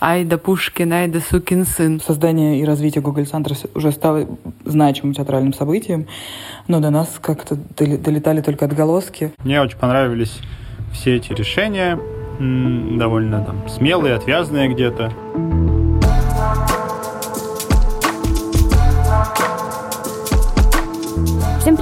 Ай да Пушкин, ай да сукин сын. Создание и развитие Google Центра уже стало значимым театральным событием, но до нас как-то долетали только отголоски. Мне очень понравились все эти решения, довольно там смелые, отвязные где-то.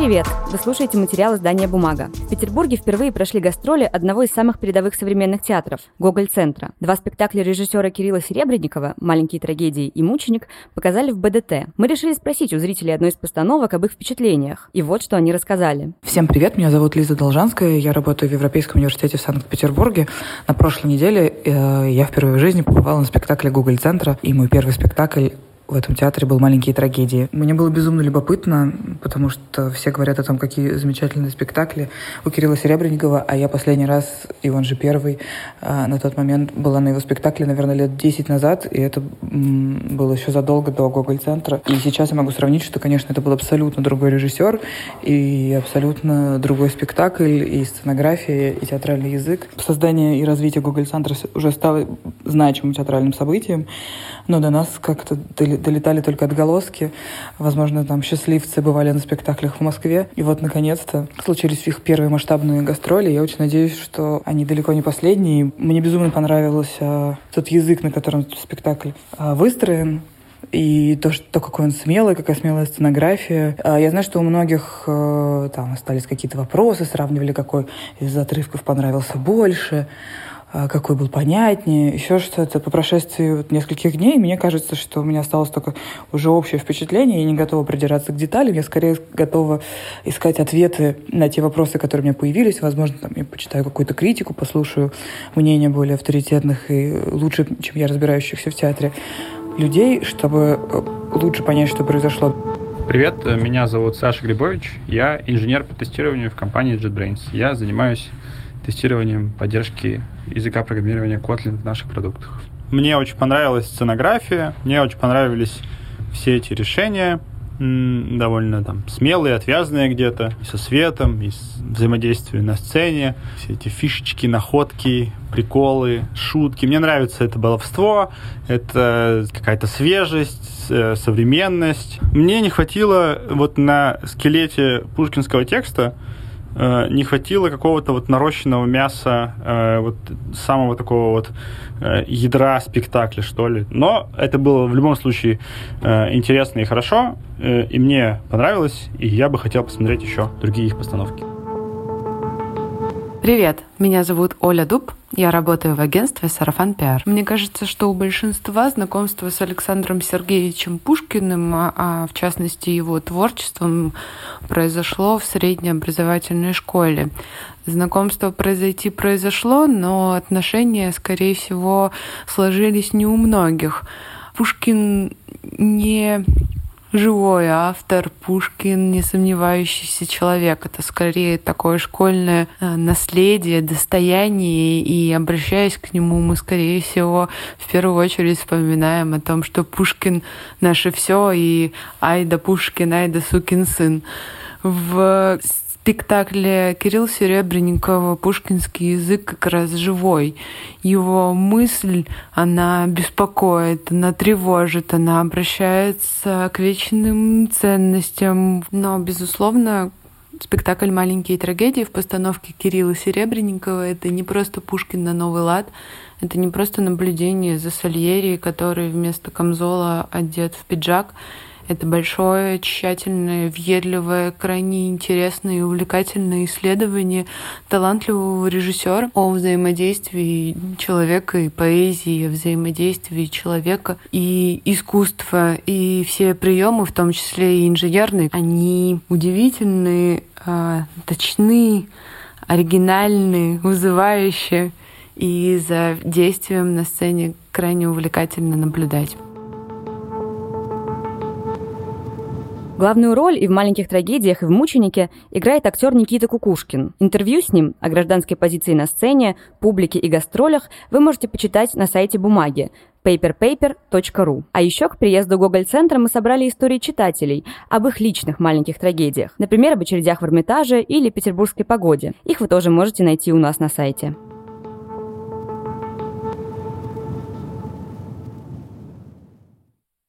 Привет! Вы слушаете материал издания «Бумага». В Петербурге впервые прошли гастроли одного из самых передовых современных театров – Гоголь-центра. Два спектакля режиссера Кирилла Серебренникова «Маленькие трагедии» и «Мученик» показали в БДТ. Мы решили спросить у зрителей одной из постановок об их впечатлениях. И вот что они рассказали. Всем привет, меня зовут Лиза Должанская, я работаю в Европейском университете в Санкт-Петербурге. На прошлой неделе э, я впервые в жизни побывала на спектакле Гоголь-центра, и мой первый спектакль в этом театре был «Маленькие трагедии». Мне было безумно любопытно, потому что все говорят о том, какие замечательные спектакли у Кирилла Серебренникова, а я последний раз, и он же первый, а, на тот момент была на его спектакле, наверное, лет 10 назад, и это было еще задолго до Гоголь-центра. И сейчас я могу сравнить, что, конечно, это был абсолютно другой режиссер, и абсолютно другой спектакль, и сценография, и театральный язык. Создание и развитие Гоголь-центра уже стало значимым театральным событием, но до нас как-то долетали только отголоски. Возможно, там счастливцы бывали на спектаклях в Москве. И вот, наконец-то, случились их первые масштабные гастроли. Я очень надеюсь, что они далеко не последние. Мне безумно понравился тот язык, на котором спектакль а, выстроен и то, что, то, какой он смелый, какая смелая сценография. А, я знаю, что у многих э, там остались какие-то вопросы, сравнивали, какой из отрывков понравился больше. А, какой был понятнее, еще что-то. По прошествии вот нескольких дней мне кажется, что у меня осталось только уже общее впечатление. Я не готова придираться к деталям, я скорее готова искать ответы на те вопросы, которые у меня появились. Возможно, там, я почитаю какую-то критику, послушаю мнение более авторитетных и лучше, чем я разбирающихся в театре людей, чтобы э, лучше понять, что произошло. Привет, меня зовут Саша Грибович, я инженер по тестированию в компании JetBrains. Я занимаюсь тестированием поддержки языка программирования Kotlin в наших продуктах. Мне очень понравилась сценография, мне очень понравились все эти решения, довольно там смелые, отвязные где-то, со светом, и с взаимодействием на сцене, все эти фишечки, находки, приколы, шутки. Мне нравится это баловство, это какая-то свежесть, э, современность. Мне не хватило вот на скелете пушкинского текста Э, не хватило какого-то вот нарощенного мяса, э, вот самого такого вот э, ядра спектакля, что ли. Но это было в любом случае интересно и хорошо, и мне понравилось, и я бы хотел посмотреть еще другие их постановки. Привет, меня зовут Оля Дуб, я работаю в агентстве «Сарафан Пиар». Мне кажется, что у большинства знакомство с Александром Сергеевичем Пушкиным, а, а в частности его творчеством, произошло в средней образовательной школе. Знакомство произойти произошло, но отношения, скорее всего, сложились не у многих. Пушкин не живой автор, Пушкин, не сомневающийся человек. Это скорее такое школьное э, наследие, достояние, и обращаясь к нему, мы, скорее всего, в первую очередь вспоминаем о том, что Пушкин наше все, и ай да Пушкин, ай сукин сын. В спектакле Кирилл Серебренникова пушкинский язык как раз живой. Его мысль, она беспокоит, она тревожит, она обращается к вечным ценностям. Но, безусловно, спектакль «Маленькие трагедии» в постановке Кирилла Серебренникова — это не просто Пушкин на новый лад, это не просто наблюдение за Сальери, который вместо камзола одет в пиджак — это большое, тщательное, въедливое, крайне интересное и увлекательное исследование талантливого режиссера о взаимодействии человека и поэзии, о взаимодействии человека и искусства. И все приемы, в том числе и инженерные, они удивительные, а, точны, оригинальные, вызывающие. И за действием на сцене крайне увлекательно наблюдать. Главную роль и в «Маленьких трагедиях», и в «Мученике» играет актер Никита Кукушкин. Интервью с ним о гражданской позиции на сцене, публике и гастролях вы можете почитать на сайте «Бумаги» paperpaper.ru. А еще к приезду Гоголь-центра мы собрали истории читателей об их личных маленьких трагедиях. Например, об очередях в Эрмитаже или петербургской погоде. Их вы тоже можете найти у нас на сайте.